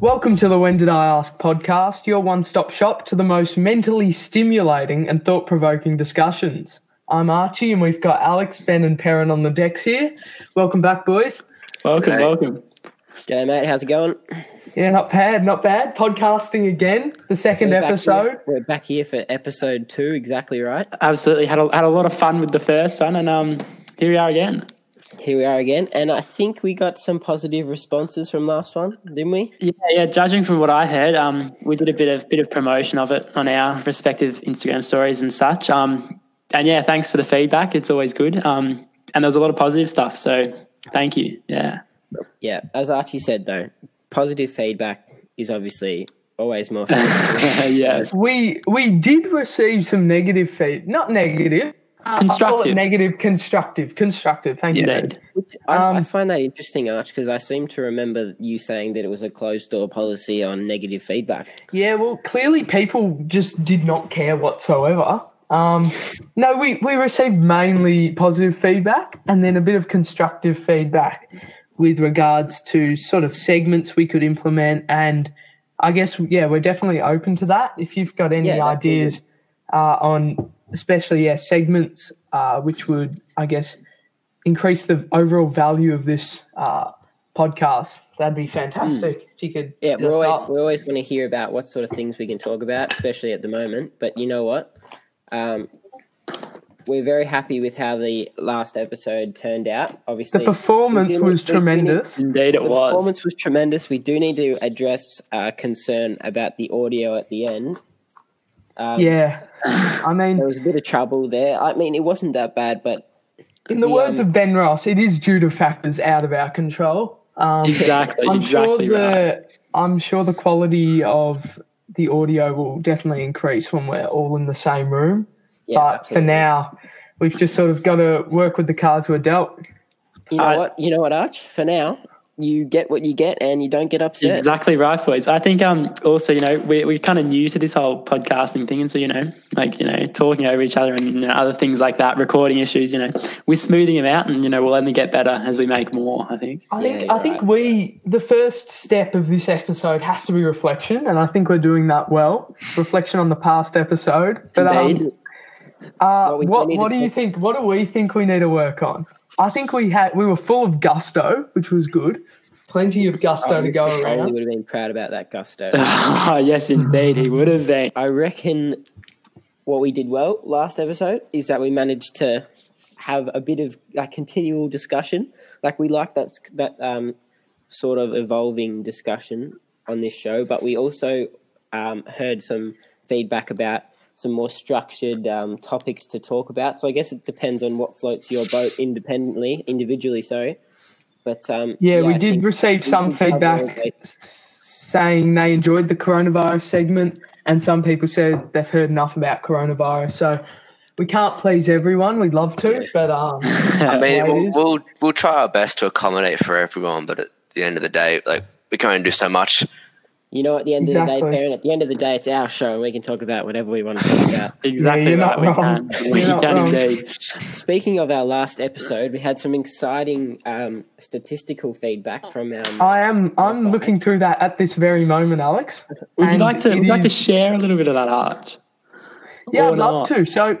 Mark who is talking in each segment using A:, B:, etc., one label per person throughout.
A: Welcome to the When Did I Ask podcast, your one stop shop to the most mentally stimulating and thought provoking discussions. I'm Archie, and we've got Alex, Ben, and Perrin on the decks here. Welcome back, boys.
B: Welcome,
C: Hey.
B: welcome.
C: G'day, mate. How's it going?
A: Yeah, not bad, not bad. Podcasting again, the 2nd
C: We're
A: episode.
C: here- we're back here for episode two. Exactly right.
B: Absolutely had a had a lot of fun with the first one, and um, here we are again.
C: Here we are again, and I think we got some positive responses from last one, didn't we?
B: Yeah, yeah. Judging from what I heard, um, we did a bit of bit of promotion of it on our respective Instagram stories and such. Um, and yeah, thanks for the feedback. It's always good. Um, and there was a lot of positive stuff. So thank you. Yeah.
C: Yeah. As Archie said, though, positive feedback is obviously always more. fun.
B: yes.
A: We we did receive some negative feed, not negative, uh, I'll call it
B: Constructive.
A: negative, constructive, constructive. Thank you.
B: Indeed.
C: I, I
A: Um,
C: find that interesting, Arch, because I seem to remember you saying that it was a closed door policy on negative feedback.
A: Yeah, well, clearly people just did not care whatsoever. Um, no, we, we received mainly positive feedback and then a bit of constructive feedback with regards to sort of segments we could implement. And I guess, yeah, we're definitely open to that. If you've got any
C: Yeah,
A: ideas uh, on, especially, yeah, segments uh, which would, I guess, increase the overall value of this uh, podcast, that'd be fantastic. If you could.
C: Yeah, we're always
A: up.
C: we always want to hear about what sort of things we can talk about, especially at the moment. But you know what? Um, we're very happy with how the last episode turned out. Obviously,
A: The performance
C: we do-
A: was
C: we- we need-
A: tremendous.
B: Indeed, it
C: the
B: was.
C: performance was tremendous. We do need to address uh, concern about the audio at the end. Um,
A: Yeah. I mean,
C: there was a bit of trouble there. I mean, it wasn't that bad, but
A: in the
C: the,
A: words
C: um,
A: of Ben Ross, it is due to factors out of our control. Um,
B: Exactly.
A: I'm
B: exactly
A: sure the
B: right.
A: I'm sure the quality of the audio will definitely increase when we're all in the same room.
C: yeah,
A: but
C: absolutely.
A: for now, we've just sort of got to work with the cards we're dealt.
C: you know
B: I-
C: what? You know what, Arch? For now, you get what you get, and you don't get upset.
B: Exactly right, boys. I think um also you know we we're kind of new to this whole podcasting thing, and so you know like you know talking over each other and you know, other things like that, recording issues. You know we're smoothing them out, and you know we'll only get better as we make more. I think.
A: I think
C: you're
A: I think
C: right.
A: we the first step of this episode has to be reflection, and I think we're doing that well. Reflection on the past episode, but um,
B: Indeed.
A: Uh,
C: Well, we-
A: what
C: we
A: what do you think? What do we think we need to work on? I think we had we were full of gusto, which was good. Plenty of gusto to go
C: Mr. Foley
A: around.
C: would have been proud about that gusto.
B: Ah, yes, indeed, he would have been.
C: I reckon what we did well last episode is that we managed to have a bit of like continual discussion. Like we like that that um, sort of evolving discussion on this show, but we also um, heard some feedback about some more structured um, topics to talk about. So I guess it depends on what floats your boat independently, individually. Sorry, but um,
A: Yeah, we
C: I
A: did receive some
C: can cover all
A: feedback saying they enjoyed the coronavirus segment, and some people said they've heard enough about coronavirus. So we can't please everyone. We'd love to, but um,
C: the
A: way
C: way
A: it
C: it
A: is.
C: is.
D: I mean, we'll, we'll we'll try our best to accommodate for everyone, but at the end of the day, like we can only do so much.
C: You know, at the end of the day, Perrin, at the end of the day, it's our show, and we can talk about whatever we want to talk about.
B: Exactly
A: you're
B: right.
A: not
B: We
A: wrong.
B: can.
A: You're
B: We
A: not
B: can indeed.
C: Speaking of our last episode, we had some exciting um, statistical feedback from um,
A: I am I'm looking through that at this very moment, Alex.
B: Would you like to? Would you like to share a little bit of that arch?
A: Yeah,
B: Or
A: I'd love
B: not?
A: to. So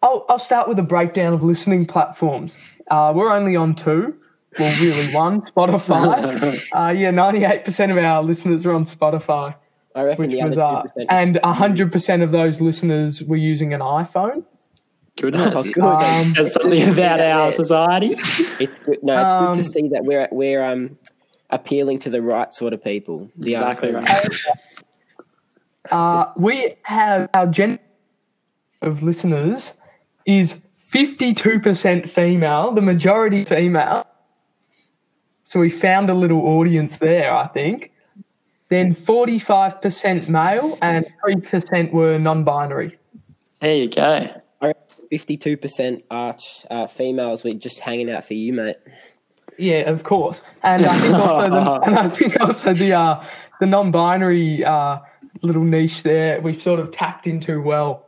A: I'll, I'll start with a breakdown of listening platforms. Uh, we're only on two. Well, really one, Spotify. uh, yeah, 98% of our listeners are on Spotify,
C: I reckon
A: which was,
C: other
A: uh,
C: two
A: and 100% of those listeners were using an iPhone.
B: Goodness,
A: Um,
B: there's something about our society.
C: it's good. No, it's good
A: um,
C: to see that we're we're um, appealing to the right sort of people. The
B: Exactly right.
A: Uh, we have our gen of listeners is 52% female, the majority female. So we found a little audience there, I think. Then 45% male and 3% were non binary.
B: There you go.
C: Fifty-two percent arch uh, females. We're just hanging out for you, mate.
A: Yeah, of course. And I think also the, and I think also the, uh, the non binary uh, little niche there, we've sort of tapped into well.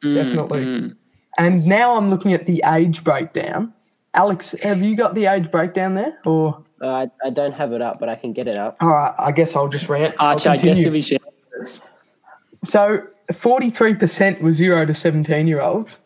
A: Definitely.
B: Mm,
A: And now I'm looking at the age breakdown. Alex, have you got the age breakdown there? Or
C: Uh, I, I don't have it up, but I can get it up.
A: all right, I guess I'll just rant. I'll
B: I guess
A: continue.
B: you'll be sharing this.
A: So forty-three percent was zero to seventeen-year-olds.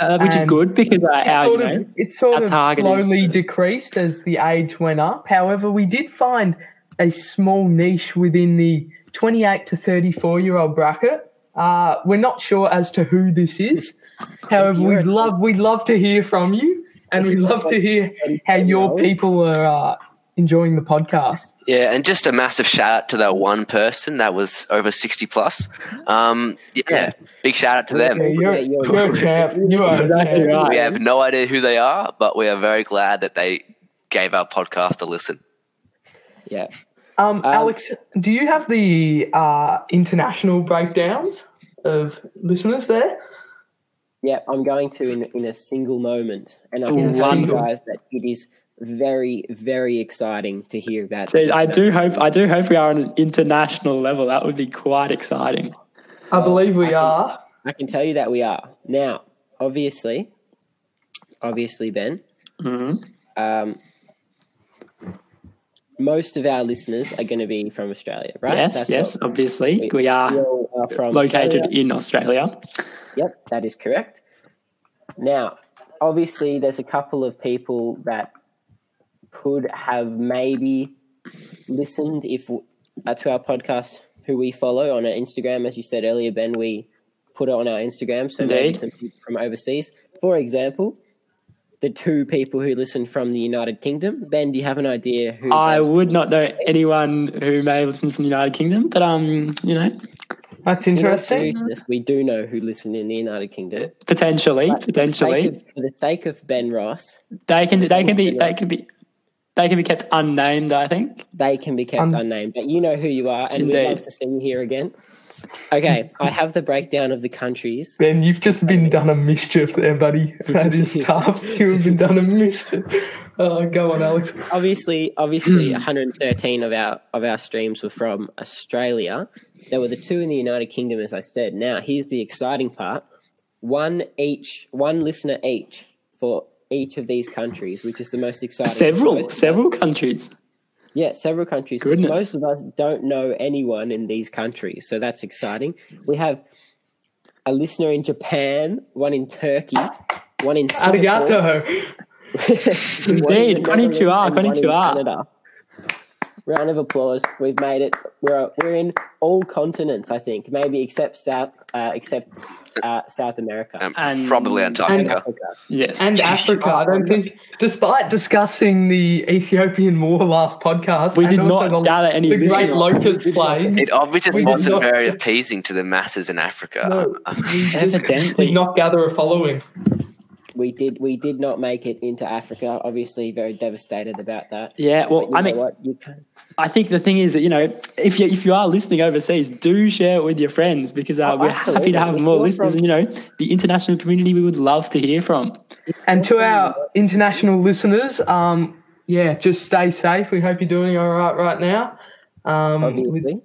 B: Uh, which is good because uh,
A: It
B: our,
A: sort
B: you
A: of,
B: know,
A: it sort of
B: target is-
A: slowly decreased as the age went up. However, we did find a small niche within the 28 to 34 year old bracket. Uh, we're not sure as to who this is. However, we'd love we'd love to hear from you, and we'd love to hear how your people are uh, enjoying the podcast.
D: Yeah, and just a massive shout out to that one person that was over 60 plus. Um, yeah, big shout out to them.
A: You're,
C: Yeah, you're-
A: you're a champ. You are
B: Exactly right.
D: We have no idea who they are, but we are very glad that they gave our podcast a listen.
C: Yeah.
A: Um, Alex, do you have the uh, international breakdowns of listeners there?
C: Yeah, I'm going to in, in a single moment. And I
B: Ooh,
C: can tell you guys that it is very, very exciting to hear that.
B: So I do hope I do hope we are on an international level. That would be quite exciting.
A: I believe we are.
C: I can tell you that we are. Now, obviously, obviously, Ben,
B: hmm
C: um, most of our listeners are going to be from Australia, right?
B: Yes,
C: That's
B: yes, obviously
C: we-
B: we
C: we
B: are
C: are from
B: located
C: Australia.
B: in Australia.
C: Yep, that is correct. Now, obviously, there's a couple of people that could have maybe listened if uh, to our podcast who we follow on our Instagram. As you said earlier, Ben, we put it on our Instagram, so maybe some people from overseas. For example, the two people who listen from the United Kingdom. Ben, do you have an idea who?
B: I would not know anyone who may listen from the United Kingdom, but um, you know,
A: That's interesting.
C: seriousness, we do know who listen in the United Kingdom.
B: potentially,
C: But for the
B: potentially,
C: of- for the sake of Ben Ross,
B: they can they can be they can be they can be kept unnamed. I think.
C: They can be kept
A: Um,
C: unnamed, but you know who you are, and we'd love to see you here again. Okay, I have the breakdown of the countries.
A: Ben, you've just been done a mischief there, buddy. That is tough. You have been done a mischief. Uh, go on, Alex.
C: Obviously, obviously, 113 of our of our streams were from Australia. There were the two in the United Kingdom, as I said. Now, here's the exciting part: one each, one listener each for each of these countries, which is the most exciting.
B: Several several countries.
C: Yeah, several countries.
B: Goodness.
C: Most of us don't know anyone in these countries, so that's exciting. We have a listener in Japan, one in Turkey, one in Singapore,
A: Arigato.
B: Indeed. Konnichiwa,
C: and one in
B: konnichiwa.
C: Canada. Round of applause. We've made it. We're we're in all continents, I think, maybe except South, uh, except uh, South America.
D: Um,
B: And-
D: probably Antarctica.
C: Africa.
B: Yes.
A: And Africa. I don't think, despite discussing the Ethiopian war last podcast,
B: We did not
A: the,
B: gather any
A: the Great
B: listeners.
A: Locust Plague.
D: It obviously wasn't
A: not-
D: very appeasing to the masses in Africa.
A: No, we
B: Evidently.
A: did not gather a following.
C: We did. We did not make it into Africa. Obviously, very devastated about that.
B: yeah. Well,
C: you
B: I mean,
C: what? You can,
B: I think the thing is that you know, if you if you are listening overseas, do share it with your friends because uh,
C: Oh,
B: we're happy to have
C: If
B: more listeners,
C: from-
B: and you know, the international community we would love to hear from.
A: And to our international listeners, um, yeah, just stay safe. We hope you're doing all right right now. Um, with-
C: obviously.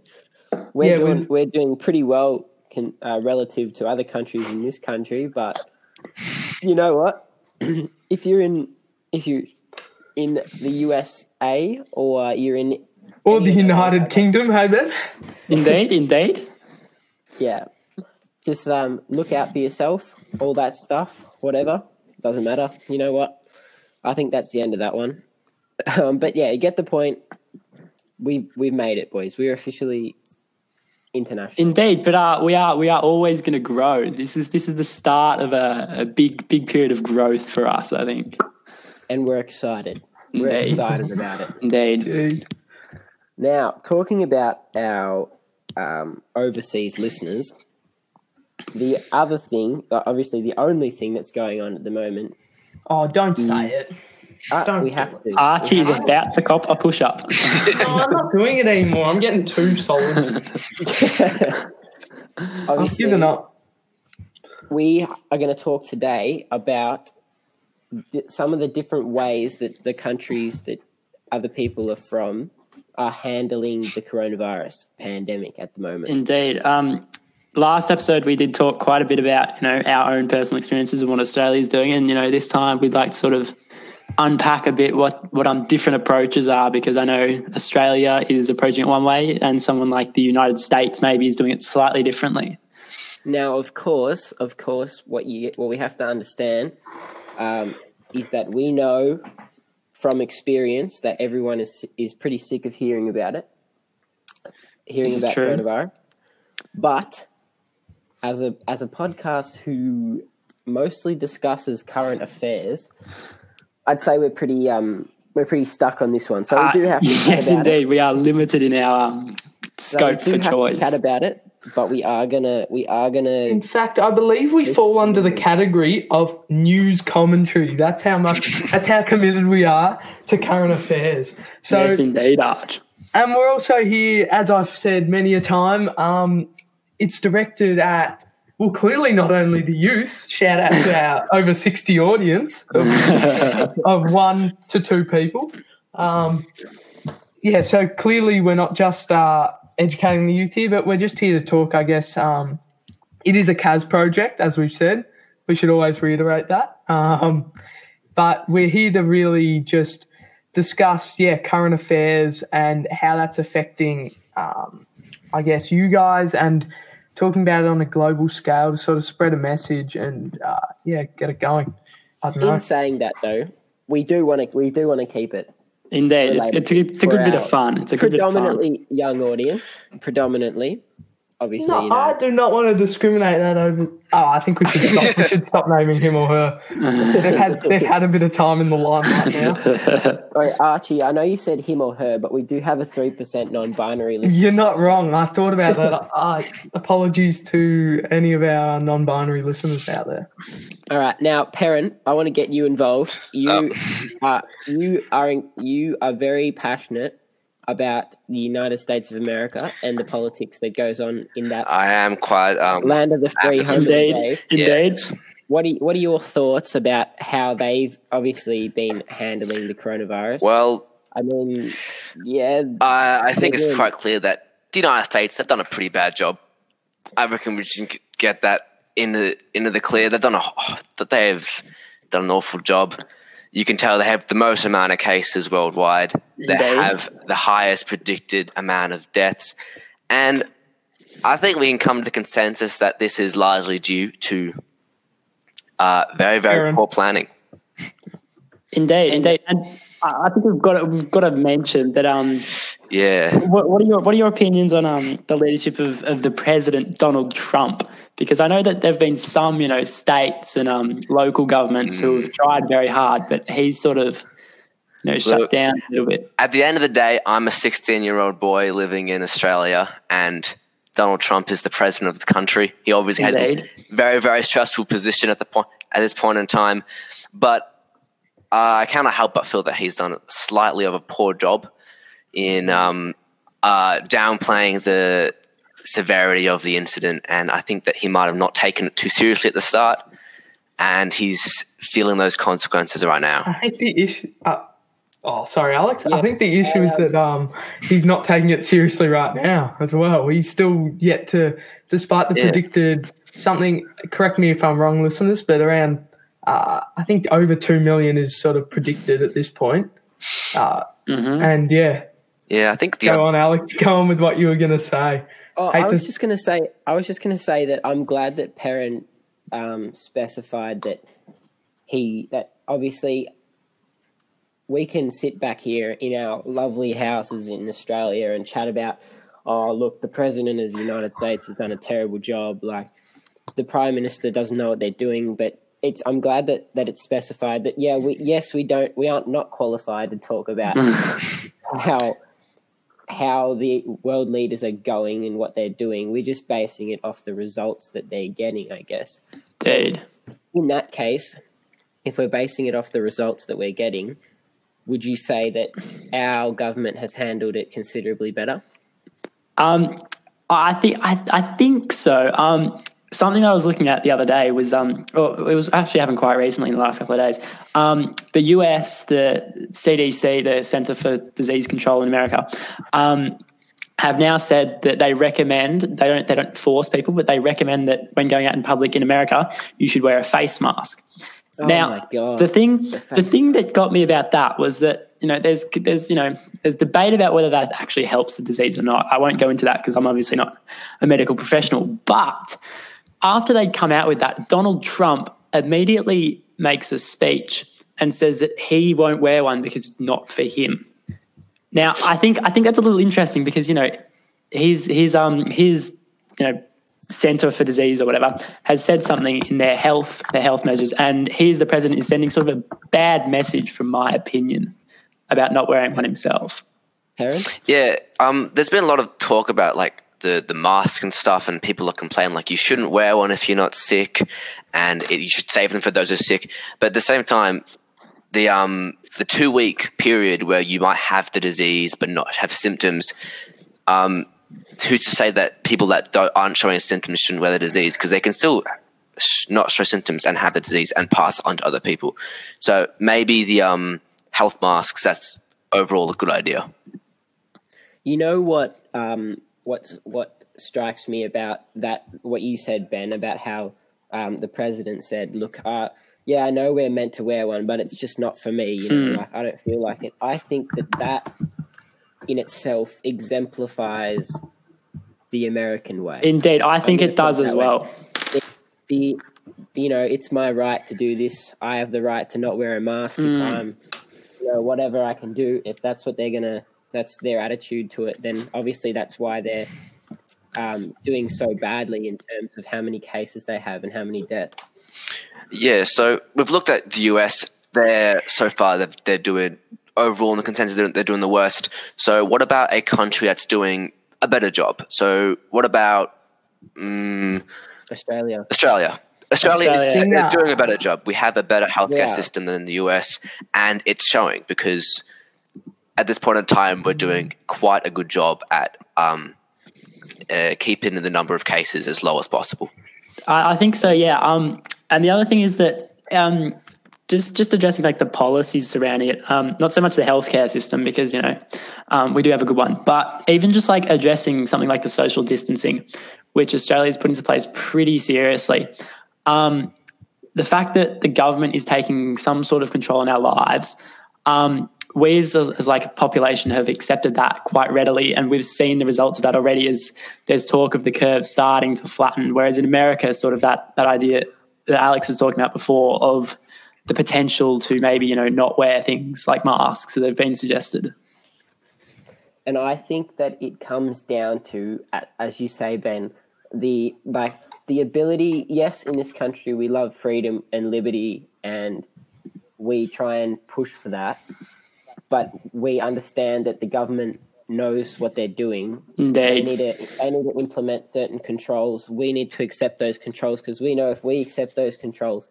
C: We're
A: Yeah,
C: doing
A: we-
C: we're doing pretty well can, uh, relative to other countries in this country, but you know what? if you're in if you in the USA or you're in
A: or the
C: of those
A: United
C: other-
A: Kingdom, hey Ben.
B: Indeed, indeed.
C: yeah, just um, look out for yourself. All that stuff, whatever, doesn't matter. You know what? I think that's the end of that one. Um, but yeah, you get the point. We we've made it, boys. We're officially international.
B: Indeed, but uh, we are we are always going to grow. This is this is the start of a, a big big period of growth for us. I think.
C: and we're excited. We're
B: Indeed.
C: excited about it.
B: Indeed.
C: Now, talking about our um, overseas listeners, the other thing, uh, obviously, the only thing that's going on at the moment,
A: Oh, don't say it.
C: Uh,
A: Don't
C: we have to.
B: Archie is about to cop a push up.
A: Oh, I'm not doing it anymore. I'm getting too solid. I've
C: obviously,
A: given up.
C: we are going to talk today about di- some of the different ways that the countries that other people are from are handling the coronavirus pandemic at the moment.
B: Indeed. Um, last episode we did talk quite a bit about you know our own personal experiences and what Australia is doing, and you know this time we'd like to sort of unpack a bit what what um different approaches are because I know Australia is approaching it one way and someone like the United States maybe is doing it slightly differently.
C: Now, of course, of course, what you what we have to understand um, is that we know from experience that everyone is is pretty sick of hearing about it, hearing about
B: true.
C: coronavirus. But as a as a podcast who mostly discusses current affairs, I'd say we're pretty um we're pretty stuck on this one. So we
B: Uh,
C: do have to chat
B: yes,
C: about it.
B: indeed, we are limited in our um,
C: So
B: scope
C: we do
B: for
C: have to
B: choice.
C: Chat about it, but we are gonna we are gonna
A: In fact, I believe we fall under the category of news commentary. That's how much. that's how committed we are to current affairs. So,
B: yes, indeed, Arch.
A: and we're also here, as I've said many a time. Um, it's directed at well, clearly not only the youth. Shout out to our over sixty audience of, of one to two people. Um, yeah, so clearly we're not just uh, educating the youth here, but we're just here to talk. I guess um, it is a CAS project, as we've said. We should always reiterate that. Um, but we're here to really just discuss, yeah, current affairs and how that's affecting, um, I guess, you guys and talking about it on a global scale to sort of spread a message and, uh, yeah, get it going. I don't know.
C: In saying that, though, we do want to we do want to keep it
B: Indeed, it's, it's, a, it's a good bit of fun. It's a good bit of fun.
C: predominantly young audience. Predominantly, obviously,
A: No,
C: you know,
A: I do not want to discriminate that over. Oh, I think we should stop. we should stop naming him or her. They've had they've had a bit of time in the limelight now.
C: Wait, Archie, I know you said him or her, but we do have a three percent non-binary list.
A: You're not wrong. I thought about that. Uh, apologies to any of our non-binary listeners out there.
C: All right, now, Perrin, I want to get you involved. You are you are you are very passionate about the United States of America and the politics that goes on in that
D: I am quite. Um,
C: land of the free, home of the
B: Indeed,
C: brave.
B: indeed.
C: What are, what are your thoughts about how they've obviously been handling the coronavirus?
D: well,
C: I mean, yeah,
D: I I think it's
C: Again.
D: quite clear that the United States have done a pretty bad job. I reckon we should get that in the into the clear. They've done a that they've done an awful job. You can tell they have the most amount of cases worldwide. They
B: Indeed.
D: have the highest predicted amount of deaths, and I think we can come to the consensus that this is largely due to uh, very very
A: Aaron.
D: poor planning.
B: Indeed, indeed, and I I think we've got to, we've got to mention that. Um,
D: Yeah,
B: what, what are your what are your opinions on um the leadership of, of the president Donald Trump? Because I know that there've been some you know states and um local governments who have tried very hard, but he's sort of you know shut
D: Look,
B: down a little bit.
D: at the end of the day, I'm a 16 year old boy living in Australia, and Donald Trump is the president of the country. He obviously has a very, very stressful position at the point at this point in time, but uh, I cannot help but feel that he's done slightly of a poor job in um, uh, downplaying the severity of the incident, and I think that he might have not taken it too seriously at the start, and he's feeling those consequences right now.
A: I think the issue. Uh, oh, sorry, Alex. I think the issue is that um, he's not taking it seriously right now as well. He's still yet to, despite the
D: Yeah.
A: predicted something. Correct me if I'm wrong, listeners, but around uh, I think over two million is sort of predicted at this point. Uh,
B: Mhm.
A: And yeah,
D: Yeah, I think the
A: go on, Alex. Go on with what you were going to say.
C: Oh,
A: Hate
C: I was
A: to-
C: just gonna say. I was just gonna say that I'm glad that Perrin um, specified that he that obviously we can sit back here in our lovely houses in Australia and chat about. Oh, look, the president of the United States has done a terrible job. Like the prime minister doesn't know what they're doing, but it's. I'm glad that that it's specified that yeah, we yes we don't we aren't not qualified to talk about how how the world leaders are going and what they're doing. We're just basing it off the results that they're getting, I guess.
B: Indeed.
C: In that case, if we're basing it off the results that we're getting, would you say that our government has handled it considerably better?
B: Um, I think I, I think so. Um, something I was looking at the other day was um, oh, it was actually happened quite recently in the last couple of days. Um, the US, the CDC, the Center for Disease Control in America, um, have now said that they recommend they don't they don't force people, but they recommend that when going out in public in America, you should wear a face mask.
C: Oh
B: now, the thing,
C: fact-
B: the thing that got me about that was that you know there's there's you know there's debate about whether that actually helps the disease or not. I won't go into that because I'm obviously not a medical professional. But after they come out with that, Donald Trump immediately makes a speech and says that he won't wear one because it's not for him. Now, I think I think that's a little interesting because you know his his um his you know Center for Disease or whatever has said something in their health their health measures, and he's the president is sending sort of a bad message, from my opinion, about not wearing one himself.
C: Perrin?
D: Yeah, um, there's been a lot of talk about like the the mask and stuff, and people are complaining like you shouldn't wear one if you're not sick, and it, you should save them for those who are sick. But at the same time, the um the two week period where you might have the disease but not have symptoms, um, who's to say that people that aren't showing symptoms shouldn't wear the disease because they can still sh- not show symptoms and have the disease and pass on to other people. So maybe the um health masks that's overall a good idea.
C: You know what? Um, what what strikes me about that? What you said, Ben, about how um, the president said, "Look, uh, yeah, I know we're meant to wear one, but it's just not for me. You know, like I don't feel like it." I think that that in itself exemplifies the American way.
B: Indeed, I think it does as well.
C: the you know it's my right to do this i have the right to not wear a mask if i'm you know whatever i can do if that's what they're gonna that's their attitude to it then obviously that's why they're um, doing so badly in terms of how many cases they have and how many deaths
D: Yeah, so we've looked at the US. They're so far they're, they're doing overall in the consensus they're, they're doing the worst. So what about a country that's doing a better job? So what about mm,
C: australia
D: Australia? Australia,
B: Australia.
D: is doing a better job. We have a better healthcare
C: Yeah.
D: system than the US, and it's showing because at this point in time we're doing quite a good job at um, uh, keeping the number of cases as low as possible.
B: I, I think so. Yeah. Um, and the other thing is that um, just just addressing like the policies surrounding it, um, not so much the healthcare system because you know um, we do have a good one, but even just like addressing something like the social distancing, which Australia's put into place pretty seriously. Um, the fact that the government is taking some sort of control in our lives, we as, as like a population have accepted that quite readily, and we've seen the results of that already. As there's talk of the curve starting to flatten, whereas in America, sort of that that idea that Alex was talking about before of the potential to maybe you know not wear things like masks that have been suggested.
C: and i think that it comes down to as you say ben the like the ability yes in this country we love freedom and liberty and we try and push for that but we understand that the government knows what they're doing. They need to they need to implement certain controls. We need to accept those controls because we know if we accept those controls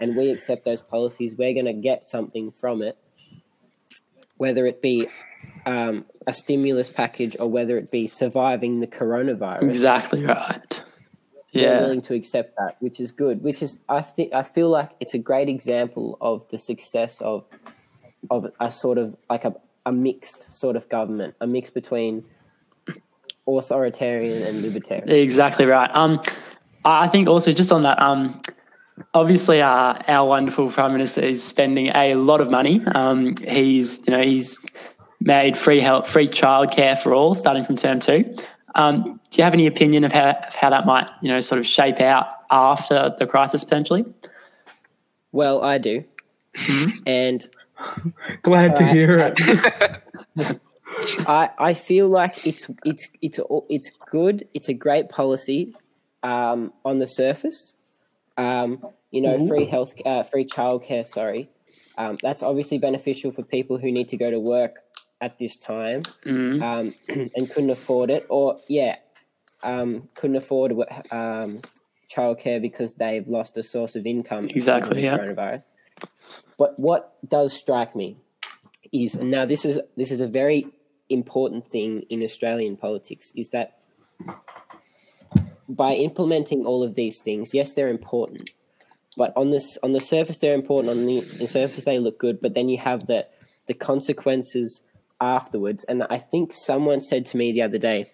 C: and we accept those policies we're going to get something from it. Whether it be um, a stimulus package or whether it be surviving the coronavirus.
B: Exactly right.
C: we're
B: Yeah,
C: willing to accept that, which is good. Which is, I think, I feel like it's a great example of the success of of a sort of like a, a mixed sort of government, a mix between authoritarian and libertarian.
B: Exactly right. Um, I think also just on that, um, obviously uh, our wonderful prime minister is spending a lot of money. Um, he's you know he's made free help, free childcare for all starting from term two. Um, do you have any opinion of how of how that might you know sort of shape out after the crisis potentially?
C: Well, I do, and
A: Glad to
C: Alright,
A: hear
C: uh,
A: it.
C: I I feel like it's it's it's it's good. It's a great policy um, on the surface. Um, you know, free health, uh, free childcare. Sorry, um, that's obviously beneficial for people who need to go to work at this time
B: Mm.
C: um, and couldn't afford it, or yeah, um, couldn't afford um, childcare because they've lost a source of income.
B: Exactly, yeah.
C: Coronavirus. But what does strike me is and now this is this is a very important thing in Australian politics is that by implementing all of these things, yes, they're important, but on this on the surface they're important. On the, the surface they look good, but then you have the the consequences afterwards. And I think someone said to me the other day,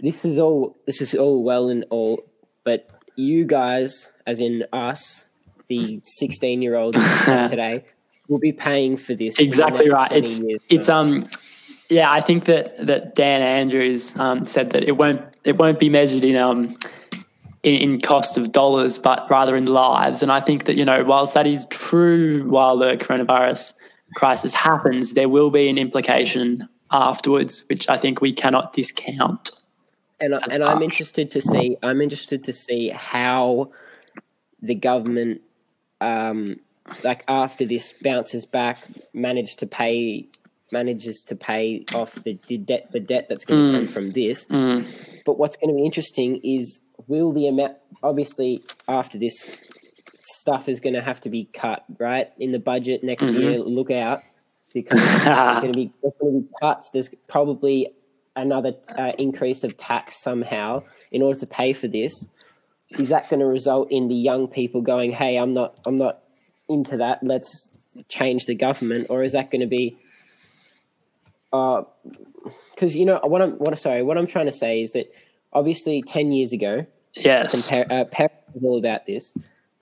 C: "This is all this is all well and all, but you guys, as in us, the 16 year olds today will be paying for this.
B: exactly right it's
C: years.
B: it's um yeah i think that that dan andrews um, said that it won't it won't be measured in um in, in cost of dollars but rather in lives and i think that you know whilst that is true while the coronavirus crisis happens there will be an implication afterwards which i think we cannot discount
C: and and I'm interested to see. I'm interested to see how the government, um, like after this bounces back, manage to pay manages to pay off the, the debt the debt that's going to come from this. But what's going to be interesting is will the amount obviously after this stuff is going to have to be cut right in the budget next year. Look out because there's going to be there's going to be cuts. There's probably another uh, increase of tax somehow in order to pay for this. Is that going to result in the young people going, "Hey, I'm not, I'm not into that. Let's change the government," or is that going to be? Because you know what I'm what sorry what I'm trying to say is that obviously ten years ago,
B: yes
C: compare, uh, Perry was all about this.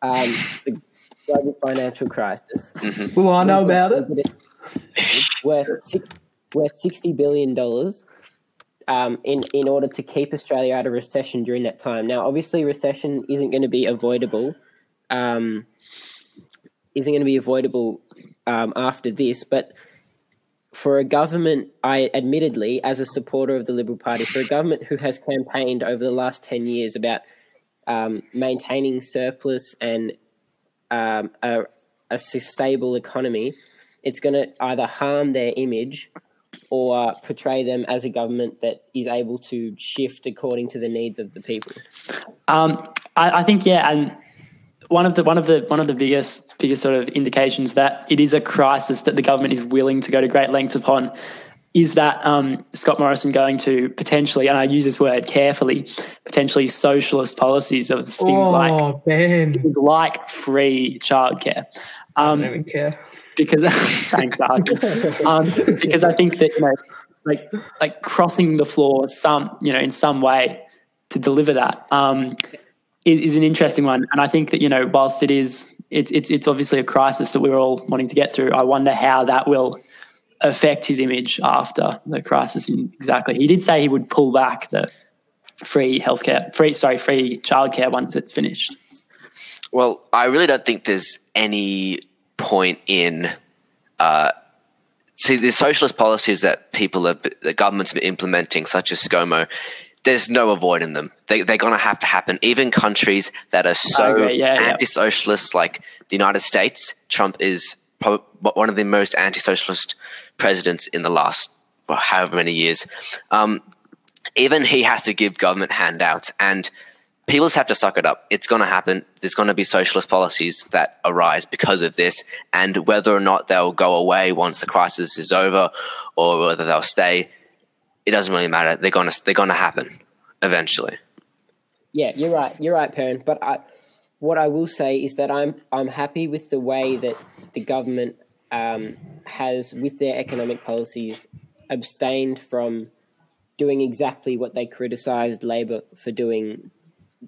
C: Um, the global financial crisis
A: Well, I know about it.
C: worth six, worth sixty billion dollars um, in in order to keep Australia out of recession during that time. Now, obviously, recession isn't going to be avoidable. Um, isn't going to be avoidable um, after this, but for a government, I admittedly, as a supporter of the Liberal Party, for a government who has campaigned over the last ten years about um, maintaining surplus and um, a, a stable economy, it's going to either harm their image or portray them as a government that is able to shift according to the needs of the people.
B: Um, I, I think yeah, and one of the one of the one of the biggest biggest sort of indications that it is a crisis that the government is willing to go to great lengths upon is that um, Scott Morrison going to potentially, and I use this word carefully, potentially socialist policies of things like
A: Oh, Ben.
B: things like free childcare.
A: I
B: Um,
A: don't even care.
B: Because thanks, Archie. um, because I think that you know, like like crossing the floor some you know in some way to deliver that um, is, is an interesting one, and I think that you know whilst it is it's it's it's obviously a crisis that we're all wanting to get through. I wonder how that will affect his image after the crisis. Exactly, he did say he would pull back the free healthcare, free sorry, free childcare once it's finished.
D: Well, I really don't think there's any point in. Uh, see, the socialist policies that people have, the governments are implementing, such as ScoMo, there's no avoiding them. They, they're going to have to happen. Even countries that are so
B: agree, yeah, yeah.
D: anti-socialist, like the United States, Trump is probably one of the most anti-socialist presidents in the last well, however many years. Um, even he has to give government handouts and people just have to suck it up. It's going to happen. There's going to be socialist policies that arise because of this, and whether or not they'll go away once the crisis is over, or whether they'll stay, it doesn't really matter. They're going to they're going to happen eventually.
C: Yeah, you're right. You're right, Perrin. But I, what I will say is that I'm I'm happy with the way that the government um, has, with their economic policies, abstained from doing exactly what they criticised Labor for doing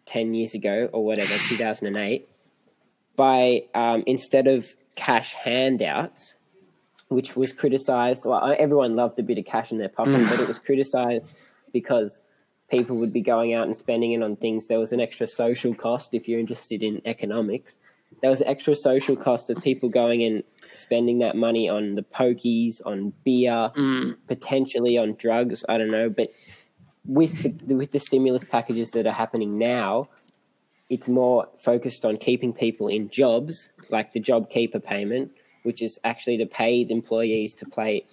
C: ten years ago or whatever, 2008, by um, instead of cash handouts, which was criticised. Well, everyone loved a bit of cash in their pocket, but it was criticised because people would be going out and spending it on things. There was an extra social cost if you're interested in economics. There was an extra social cost of people going and spending that money on the pokies, on beer, potentially on drugs. I don't know, but with the with the stimulus packages that are happening now, it's more focused on keeping people in jobs, like the JobKeeper payment, which is actually to pay the employees to play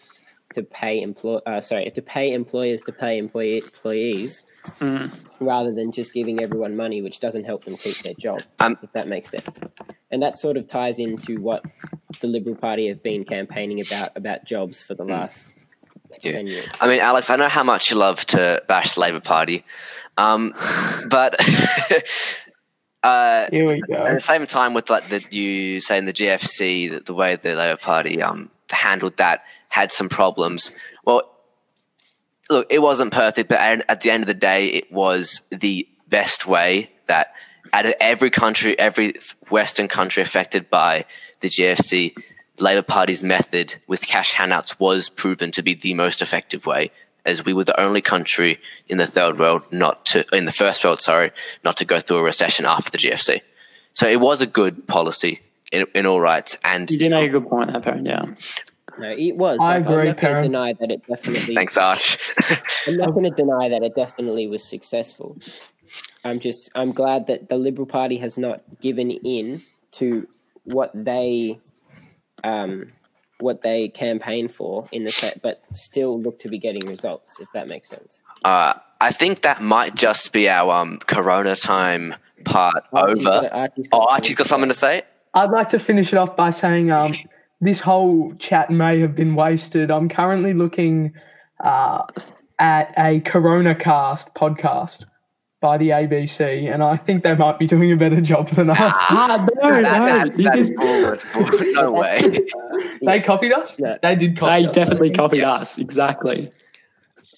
C: to pay employ uh, sorry to pay employers to pay employee, employees rather than just giving everyone money, which doesn't help them keep their job.
D: Um,
C: if that makes sense, and that sort of ties into what the Liberal Party have been campaigning about about jobs for the last Ten.
D: I mean, Alex, I know how much you love to bash the Labor Party, um, but uh,
A: Here we
D: at the same time, with like the you saying the GFC, that the way the Labor Party um, handled that had some problems. Well, look, it wasn't perfect, but at, at the end of the day, it was the best way that out of every country, every Western country affected by the GFC, Labor Party's method with cash handouts was proven to be the most effective way, as we were the only country in the third world not to, in the first world, sorry, not to go through a recession after the GFC. So it was a good policy in, in all rights, and
B: You did make a good point there, Perrin. Yeah.
C: No, it was.
A: I
C: Like,
A: agree,
C: I'm not going to deny that it definitely.
D: thanks, Arch.
C: I'm not going to deny that it definitely was successful. I'm just I'm glad that the Liberal Party has not given in to what they um what they campaign for in the set, but still look to be getting results. If that makes sense.
D: Uh, I think that might just be our um, Corona time part
C: Archie's got
D: over.
C: it- Archie's
D: Oh,
C: got.
D: Archie's got something to say.
A: I'd like to finish it off by saying um, this whole chat may have been wasted. I'm currently looking uh, at a Coronacast podcast by the ABC, and I think they might be doing a better job than us.
B: Ah, no,
D: That-
B: no.
D: that's-
B: you
D: that's
B: just-
D: bull- bull- no way.
A: They copied us.
C: Yeah.
A: They did copy
B: they
A: us.
B: definitely copied
D: Yeah.
B: us. Exactly.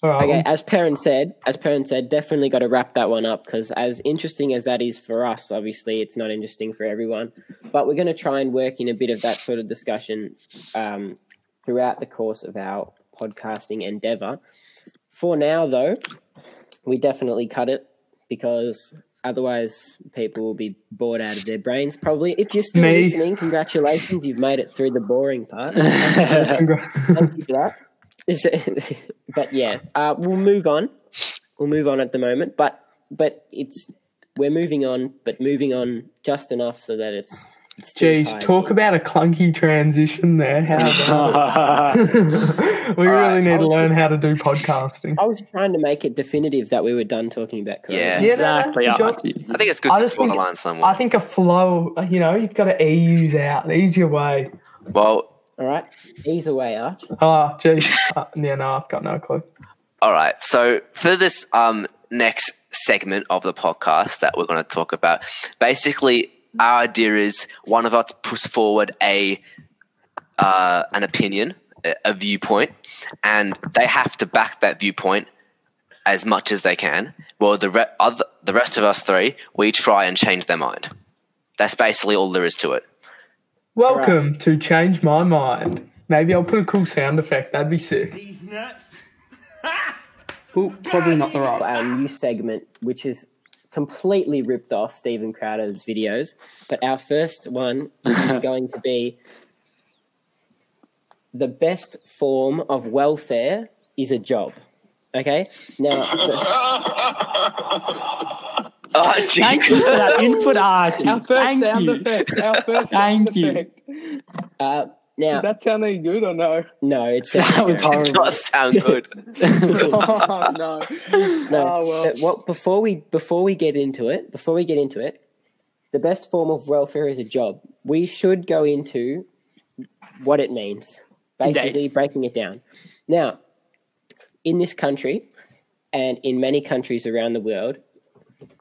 A: All right,
C: Okay, as Perrin said, as Perrin said, definitely got to wrap that one up because as interesting as that is for us, obviously it's not interesting for everyone. But we're going to try and work in a bit of that sort of discussion um, throughout the course of our podcasting endeavor. For now, though, we definitely cut it because otherwise people will be bored out of their brains. Probably, if you're still
A: Me.
C: listening, congratulations, you've made it through the boring part. Thank you for that but yeah, uh, we'll move on. We'll move on at the moment, but but it's we're moving on, but moving on just enough so that it's. It's
A: Jeez, talk about a clunky transition there. How about it? we really
D: right.
A: need to learn how to do podcasting.
C: I was trying to make it definitive that we were done talking about Corona.
D: Yeah.
A: Yeah, no, no,
B: exactly.
A: good job.
B: Archie.
D: I think it's good
A: I
D: to
A: just
D: draw the line somewhere.
A: I think a flow, you know, you've got to ease out, ease your way.
D: well,
C: All right, ease away, Arch.
A: Oh, geez. Uh, yeah, no, I've got no clue.
D: All right. So for this um, next segment of the podcast that we're going to talk about, basically our idea is one of us puts forward a uh, an opinion, a- a viewpoint, and they have to back that viewpoint as much as they can. Well, the re- other, the rest of us three, we try and change their mind. That's basically all there is to it.
A: Welcome to Change My Mind. Maybe I'll put a cool sound effect. That'd be sick.
E: These nuts.
A: Ooh, probably not the right.
C: Our new segment, which is completely ripped off Steven Crowder's videos, but our first one is going to be the best form of welfare is a job. Okay, now
D: Oh,
B: Thank you for that input, Archie.
A: Our first
B: Thank
A: sound
B: you.
A: effect. Our first
B: Thank
A: sound
B: you.
A: effect.
C: uh, now
A: Did that sound any good or no?
C: no, it's
B: That was horrible.
D: not sound good.
A: oh, no.
C: No,
A: Oh, well.
C: but what before we before we get into it, before we get into it, the best form of welfare is a job. We should go into what it means, basically breaking it down. Now, in this country, and in many countries around the world,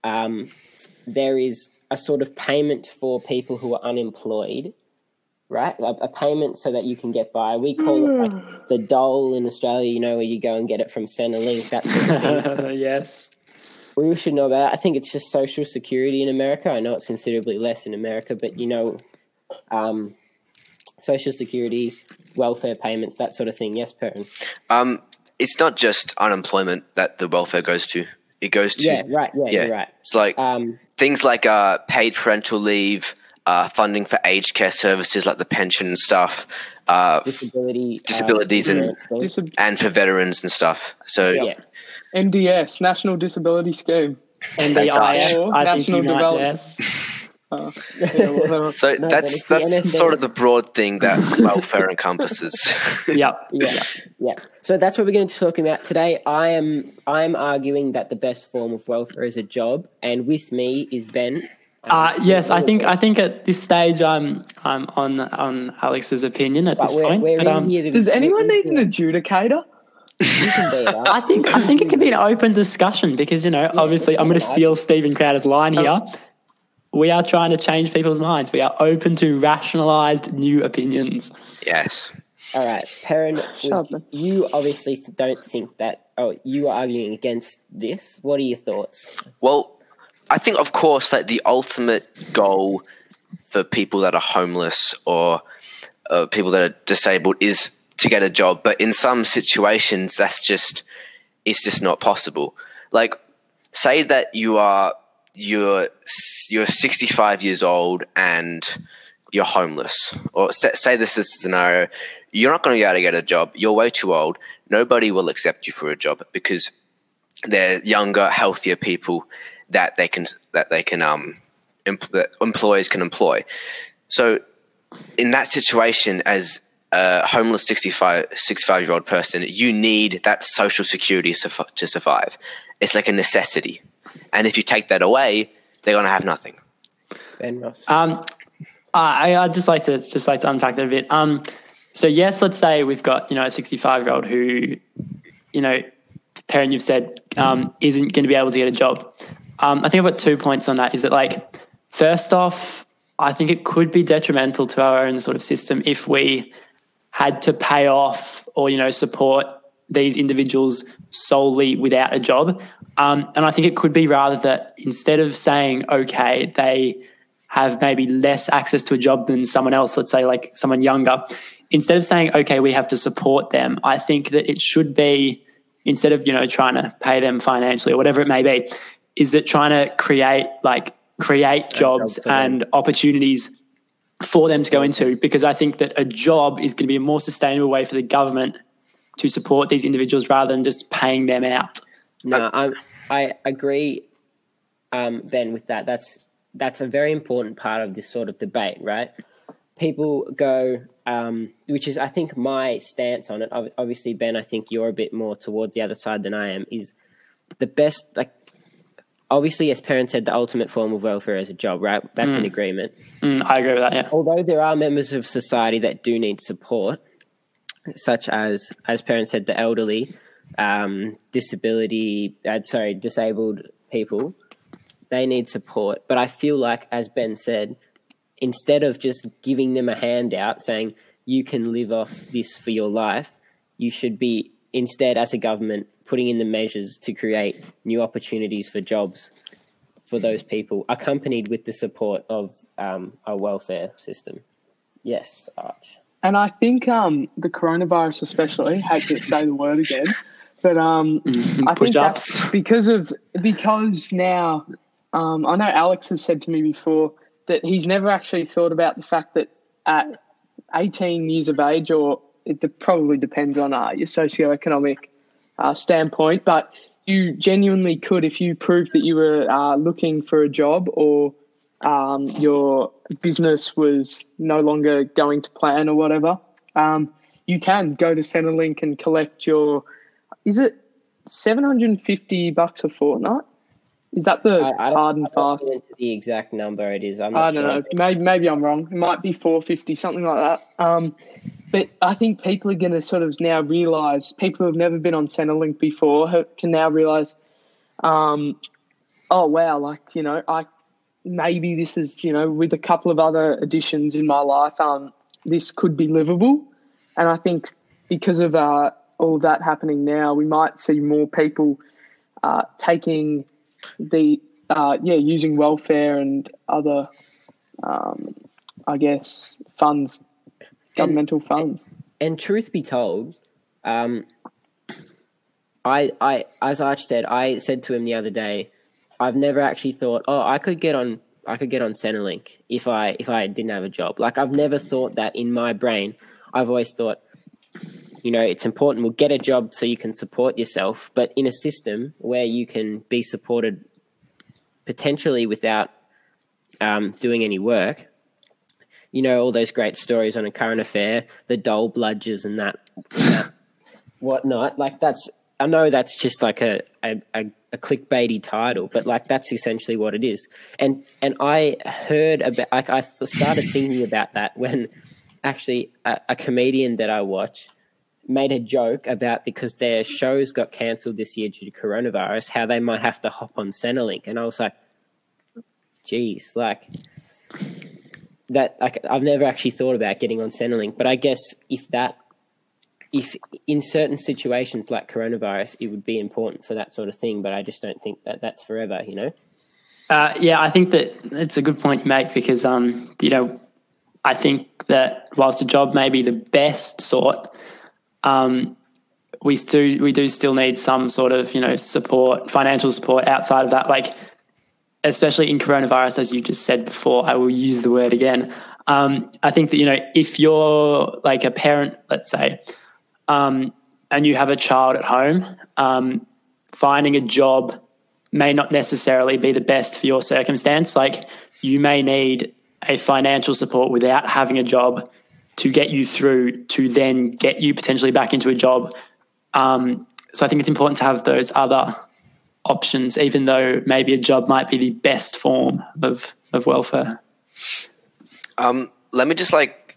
C: um, there is a sort of payment for people who are unemployed, right? A, a payment so that you can get by. We call it like the dole in Australia, you know, where you go and get it from Centrelink, that sort of
B: yes.
C: we should know about it. I think it's just Social Security in America. I know it's considerably less in America, but you know, um, Social Security, welfare payments, that sort of thing. Yes, Perrin.
D: Um, it's not just unemployment that the welfare goes to. It goes to
C: Yeah, right. Yeah,
D: yeah.
C: you're right.
D: It's like
C: Um,
D: things like uh, paid parental leave, uh, funding for aged care services like the pension and stuff, uh, f-
C: disability, uh,
D: Disabilities and-
C: insurance thing.
A: Dis-
D: and for veterans and stuff. So
C: yeah.
A: NDS, National Disability Scheme.
B: And
D: That's
B: the
D: us.
B: IS, I think
A: National
B: you
A: Development. Uh, yeah, whatever.
D: so
C: No,
D: that's that's
C: NSA.
D: sort of the broad thing that welfare encompasses.
B: Yep.
C: yeah, yeah. So that's what we're going to talk about today. I am I'm arguing that the best form of welfare is a job, and with me is Ben.
B: Uh, yes, I think I think at this stage I'm I'm on on Alex's opinion at
C: But
B: this
C: we're,
B: point.
C: we're
B: but, um,
A: Does anyone need an adjudicator?
C: You can be it. Art.
B: I think I think it can be an open discussion because you know obviously I'm going to steal Steven Crowder's line
C: Oh.
B: here. We are trying to change people's minds. We are open to rationalized new opinions.
D: yes.
C: All right, Perrin,
A: Shut
C: would- you obviously don't think that. Oh, you are arguing against this. What are your thoughts?
D: Well, I think, of course, like the ultimate goal for people that are homeless or uh, people that are disabled is to get a job. But in some situations, that's just it's just not possible. Like, say that you are you're you're 65 years old and you're homeless, or say, say this is a scenario, you're not going to be able to get a job. You're way too old. Nobody will accept you for a job because they're younger, healthier people that they can that they can um that employers can employ. So in that situation, as a homeless 65, 65 year old person, you need that social security to survive. It's like a necessity. And if you take that away, they're going to have nothing.
C: Ben Ross.
B: Um, I, I'd just like to just like to unpack that a bit. Um, so yes, let's say we've got you know a 65 year old who, you know, Perrin you've said um, isn't going to be able to get a job. Um, I think I've got two points on that. Is that like first off, I think it could be detrimental to our own sort of system if we had to pay off or you know support these individuals solely without a job. Um, and I think it could be rather that instead of saying okay, they have maybe less access to a job than someone else, let's say like someone younger, instead of saying, okay, we have to support them, I think that it should be, instead of, you know, trying to pay them financially or whatever it may be, is that trying to create like create jobs and opportunities for them to go into because I think that a job is going to be a more sustainable way for the government to support these individuals rather than just paying them out.
C: No, I I agree, um, Ben, with that. That's that's a very important part of this sort of debate, right? People go, um, which is, I think, my stance on it. Obviously, Ben, I think you're a bit more towards the other side than I am. Is the best, like, obviously, as Perrin's said, the ultimate form of welfare is a job, right? That's mm. an agreement.
B: Mm, I agree with that. Yeah.
C: Although there are members of society that do need support, such as, as Perrin's said, the elderly, um, disability, uh, sorry, disabled people they need support. But I feel like, as Ben said, instead of just giving them a handout saying you can live off this for your life, you should be instead, as a government, putting in the measures to create new opportunities for jobs for those people, accompanied with the support of um, a welfare system. Yes, Arch.
A: And I think um, the coronavirus, especially, hate to say the word again, but um, I think that's because of because now um, I know Alex has said to me before that he's never actually thought about the fact that at 18 years of age, or it probably depends on uh, your socioeconomic uh, standpoint, but you genuinely could, if you proved that you were uh, looking for a job or um, your business was no longer going to plan or whatever, um, you can go to Centrelink and collect your. Is it 750 bucks a fortnight? Is that the I, I hard and fast?
C: the exact number it is. I'm
A: I
C: don't
A: sure. know. Maybe maybe I'm wrong. It might be 450, something like that. Um, but I think people are going to sort of now realise. People who have never been on Centrelink before can now realise. Um, oh wow! Like you know, I maybe this is you know with a couple of other additions in my life, um, this could be livable. And I think because of uh, all that happening now, we might see more people uh, taking the uh, yeah using welfare and other um, I guess funds, governmental
C: and,
A: funds.
C: And, and, truth be told, um, I I as Arch said, I said to him the other day, I've never actually thought, oh, I could get on I could get on Centrelink if I if I didn't have a job. Like I've never thought that in my brain. I've always thought you know, it's important. We'll get a job so you can support yourself, but in a system where you can be supported potentially without um, doing any work. You know, all those great stories on a current affair, the dole bludgers and that, that whatnot. Like that's, I know that's just like a, a, a, a clickbaity title, but like that's essentially what it is. And and I heard about, like I started thinking about that when actually a, a comedian that I watch made a joke about because their shows got cancelled this year due to coronavirus, how they might have to hop on Centrelink, and I was like, "Geez, like that." Like, I've never actually thought about getting on Centrelink, but I guess if that, if in certain situations like coronavirus, it would be important for that sort of thing, but I just don't think that that's forever, you know.
B: Uh, yeah, I think that it's a good point you make because, um, you know, I think that whilst a job may be the best sort, um, we do we do still need some sort of you know support, financial support outside of that. Like, especially in coronavirus, as you just said before, I will use the word again. Um, I think that you know if you're like a parent, let's say, um, and you have a child at home, um, finding a job may not necessarily be the best for your circumstance. Like you may need a financial support without having a job to get you through to then get you potentially back into a job. Um, so I think it's important to have those other options, even though maybe a job might be the best form of, of welfare.
D: Um, let me just like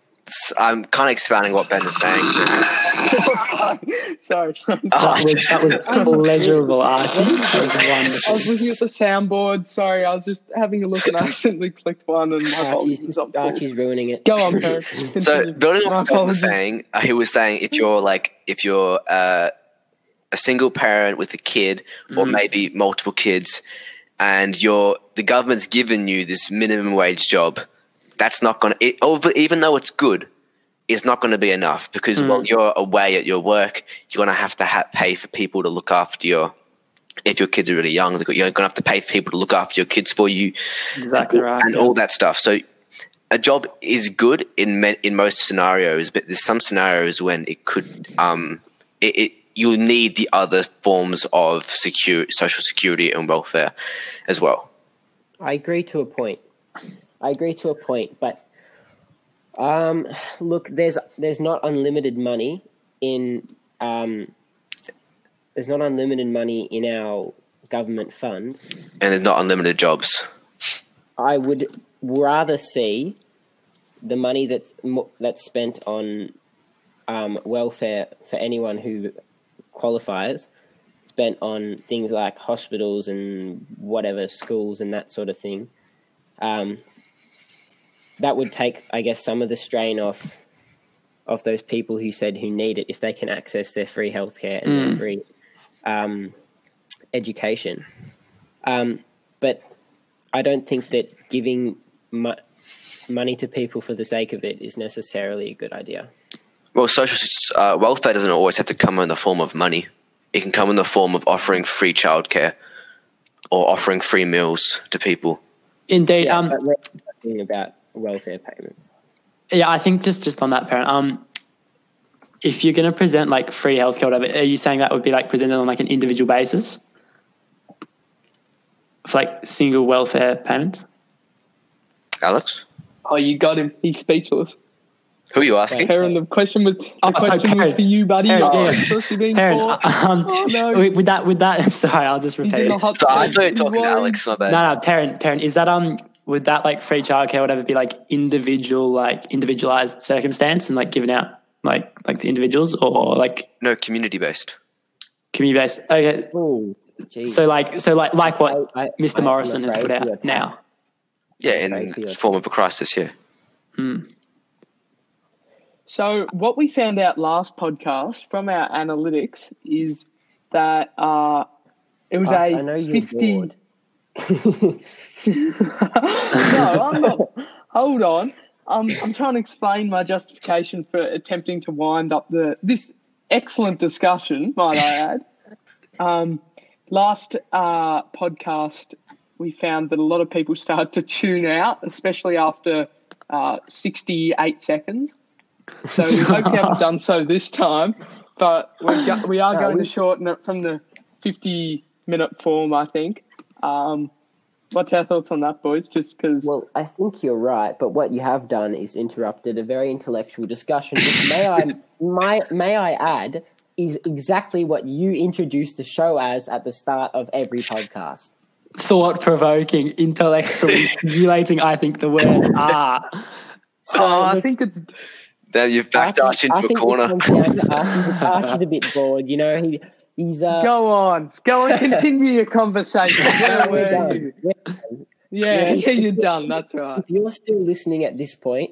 D: I'm kind of expanding what Ben is saying.
A: sorry, sorry.
D: Oh,
B: That was, that was pleasurable, Archie. That was
A: I was
B: wonderful.
A: looking at the soundboard. Sorry, I was just having a look and I accidentally clicked one and my volume
C: Archie's,
A: was up.
C: Archie's ruining it.
A: Go on, Perrin.
D: so building on what Ben was
A: apologies.
D: saying, uh, he was saying if you're like if you're uh, a single parent with a kid or maybe multiple kids, and you're the government's given you this minimum wage job, that's not going to over even though it's good. It's not going to be enough because while you're away at your work, you're going to have to ha- pay for people to look after your. If your kids are really young, you're going to have to pay for people to look after your kids for you
B: Exactly right.
D: and all that stuff. So a job is good in me- in most scenarios, but there's some scenarios when it could um it, it you'll need the other forms of secure social security and welfare as well.
C: I agree to a point. I agree to a point, but um, look, there's there's not unlimited money in um, there's not unlimited money in our government fund.
D: And there's not unlimited jobs.
C: I would rather see the money that's that's spent on um, welfare for anyone who qualifies spent on things like hospitals and whatever schools and that sort of thing. Um, that would take, I guess, some of the strain off of those people who said who need it if they can access their free healthcare and their free um, education. Um, but I don't think that giving mo- money to people for the sake of it is necessarily a good idea.
D: Well, social uh, welfare doesn't always have to come in the form of money. It can come in the form of offering free childcare or offering free meals to people.
B: Indeed.
C: Yeah,
B: um,
C: we're talking about welfare payments.
B: Yeah, I think just just on that Perrin, um, if you're going to present like free healthcare, whatever, are you saying that would be like presented on like an individual basis for like single welfare payments?
D: Alex,
A: Oh, you got him. He's speechless.
D: Who are you asking?
A: Perrin, the question was the
B: Oh, sorry,
A: question was for you, buddy.
B: Perrin,
A: You're
B: yeah.
A: speechless. Being
B: Perrin,
A: caught.
B: um,
A: Oh, no.
B: with with that, with that, sorry, I'll just repeat
A: in
B: it.
D: So I
A: seat.
D: thought you talking to. Alex, my bad.
B: No, no, Perrin, Perrin. Is that um, would that like free childcare, or whatever, be like individual, like individualized circumstance and like given out like like to individuals or like
D: No, community based.
B: community based? Okay,
C: Oh, geez.
B: so like so like like what
C: I- I-
B: Mr.
C: I'm
B: Morrison has put out now.
D: Yeah, in form of a crisis. Yeah.
A: So what we found out last podcast from our analytics is that uh, it was
C: Arch,
A: a
C: I know
A: fifty. no, I'm not. Hold on. Um, I'm trying to explain my justification for attempting to wind up the this excellent discussion. Might I add? Um, last uh, podcast, we found that a lot of people started to tune out, especially after uh, 68 seconds. So we hope you haven't done so this time, but we're go- we are
C: No,
A: going
C: we-
A: to shorten it from the 50 minute form, I think. Um, what's our thoughts on that, boys? Just because.
C: Well, I think you're right, but what you have done is interrupted a very intellectual discussion, which may I my, may I add is exactly what you introduced the show as at the start of every podcast.
B: Thought provoking, intellectually stimulating. I think the words are.
C: So
A: Oh, I think it's
D: Now you've backed
C: Archie-
D: us
C: I
D: into a
C: think it
D: corner.
C: comes down to Archie's, Archie's a bit bored, you know. He he's uh,
A: go on, go and continue your conversation. Where
C: we're
A: were you?
C: Yeah.
A: Yeah,
C: Yeah.
A: yeah, you're done. That's right.
C: If you're still listening at this point,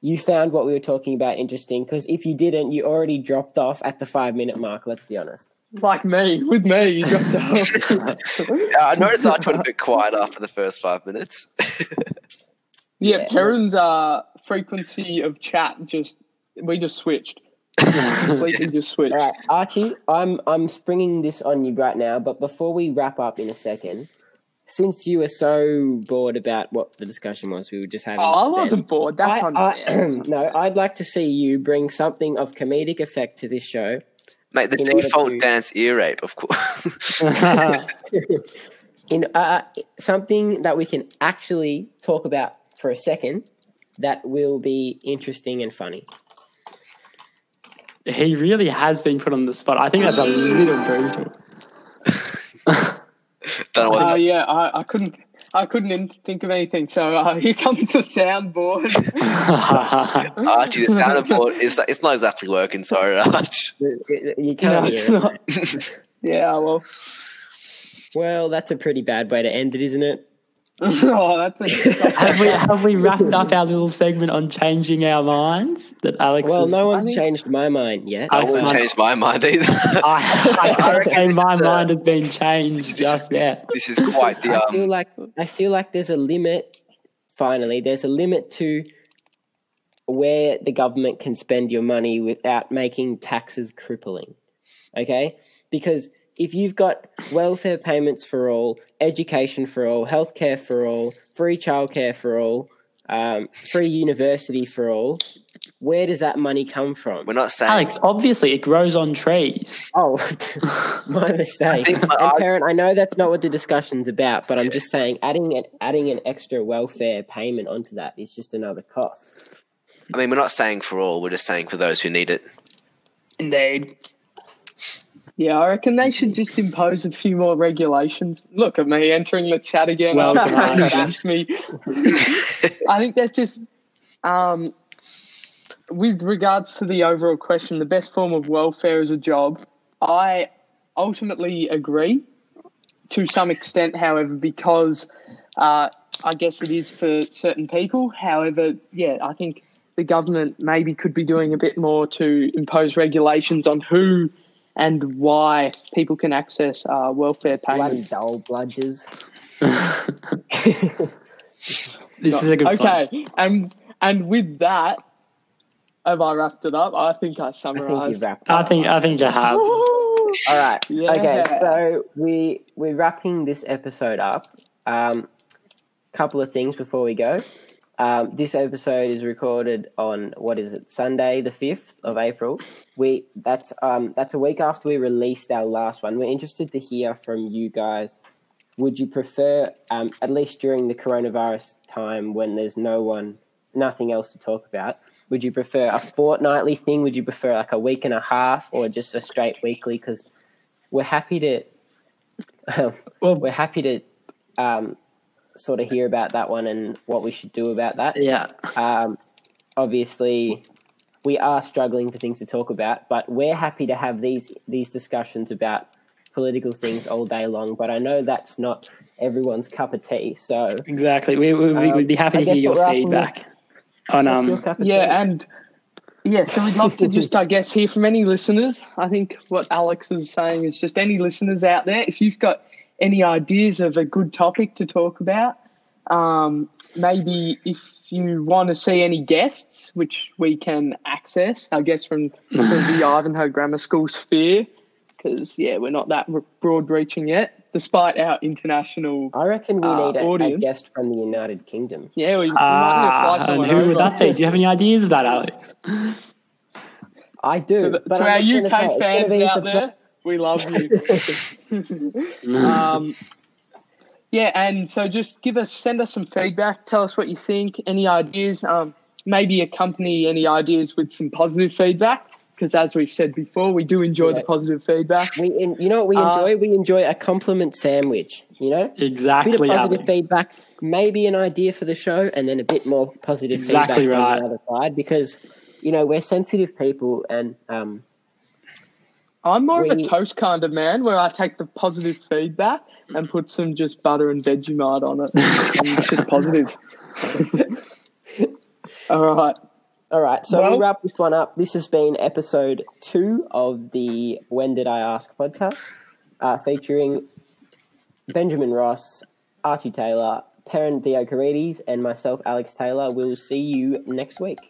C: you found what we were talking about interesting. Because if you didn't, you already dropped off at the five minute mark. Let's be honest.
A: Like me, with me, you dropped off.
D: Yeah, I noticed I went a bit quiet after the first five minutes.
A: Yeah,
C: Yeah.
A: Perrin's uh, frequency of chat just we just switched. Completely just switched.
C: All right, Archie, I'm I'm springing this on you right now, but before we wrap up in a second, since you were so bored about what the discussion was, we were just having.
A: Oh, I wasn't bored. That's
C: I,
A: unfair.
C: I, no, I'd like to see you bring something of comedic effect to this show.
D: Mate, the default
C: to-
D: dance ear rape, of course.
C: In uh, something that we can actually talk about for a second, that will be interesting and funny.
B: he really has been put on the spot. I think that's a little brutal.
D: Don't know what
A: Uh, yeah, I, I couldn't. I couldn't in- think of anything. So uh, here comes the soundboard.
D: Archie, the soundboard is it's not exactly working. Sorry, Arch.
C: You can't
A: it's
C: hear it.
A: not. yeah, well,
C: Well, that's a pretty bad way to end it, isn't it?
A: oh, that's a.
B: have we have we wrapped up our little segment on changing our minds? That Alex.
C: Well, no one's
A: think-
C: changed my mind yet.
D: I
B: Alex,
D: wouldn't
B: my-
D: change my mind either.
B: I, I can't say my mind has been changed just
D: is-
B: yet.
D: this is quite the
C: I feel
D: um.
C: like I feel like there's a limit. Finally, there's a limit to where the government can spend your money without making taxes crippling. Okay, because if you've got welfare payments for all, education for all, healthcare for all, free childcare for all, um, free university for all, where does that money come from?
D: We're not saying.
B: Alex, obviously it grows on trees.
C: Oh, my mistake.
D: think my
C: and Perrin, I know that's not what the discussion's about, but I'm just saying adding an adding an extra welfare payment onto that is just another cost.
D: I mean, we're not saying for all. We're just saying for those who need it.
A: Indeed. Yeah, I reckon they should just impose a few more regulations. Look at me entering the chat again.
B: Well
A: after
B: done.
A: they bashed me. I think that's just, um, with regards to the overall question, the best form of welfare is a job. I ultimately agree to some extent, however, because uh, I guess it is for certain people. However, yeah, I think the government maybe could be doing a bit more to impose regulations on who and why people can access uh, welfare
C: Bloody
A: payments.
C: dull bludgers.
B: This is a good point.
A: Okay, and and with that, have I wrapped it up? I think I
C: I think
A: summarised.
C: you've wrapped
B: I think I think you have.
C: All right.
A: Yeah.
C: Okay, so we we're wrapping this episode up. Um, couple of things before we go. Um, this episode is recorded on what is it? Sunday, the fifth of April. We that's um that's a week after we released our last one. We're interested to hear from you guys. Would you prefer, um, at least during the coronavirus time when there's no one, nothing else to talk about? Would you prefer a fortnightly thing? Would you prefer like a week and a half, or just a straight weekly? Because we're happy to,
B: Well,
C: we're happy to, um, sort of hear about that one and what we should do about that.
B: yeah.
C: Um, obviously, we are struggling for things to talk about, but we're happy to have these these discussions about political things all day long. But I know that's not everyone's cup of tea. So,
B: Exactly. We, we, we
C: Um,
B: would be happy to hear your
C: what we're asking is-
B: feedback on
C: what's
B: um.
C: cup of tea?
A: Yeah, and yeah, so we'd love to just, I guess, hear from any listeners. I think what Alex is saying is just any listeners out there, if you've got any ideas of a good topic to talk about, um, maybe if you want to see any guests, which we can access, I guess, from, from the Ivanhoe Grammar School sphere, because, yeah, we're not that broad reaching yet, despite our international.
C: I reckon we
A: Uh,
C: need a, a guest from the United Kingdom.
A: Yeah, we, we might need to fly
B: and
A: someone
B: who would that be? Do you have any ideas of that, Alex?
C: I do.
A: To, the,
C: but
A: to
C: I'm
A: our
C: not gonna say
A: UK fans out
C: surpri-
A: there, we love you. um, yeah, and so just give us, send us some feedback. Tell us what you think. Any ideas? Um, maybe accompany any ideas with some positive feedback. Because as we've said before, we do enjoy
C: Yeah.
A: the positive feedback.
C: We, in, you know what we
A: Uh,
C: enjoy? we enjoy a compliment sandwich. You know, exactly. A bit of
B: Exactly,
C: positive
B: Alex.
C: feedback, maybe an idea for the show, and then a bit more positive
B: Exactly
C: feedback
B: right.
C: on the other side. Because you know we're sensitive people, and um,
A: I'm more of a toast kind of man, where I take the positive feedback and put some just butter and Vegemite on it. and it's just positive. All right.
C: All right, so
A: Well-
C: we'll wrap this one up. This has been episode two of the When Did I Ask podcast, uh, featuring Benjamin Ross, Archie Taylor, Perrin Theocarides, and myself, Alex Taylor. We'll see you next week.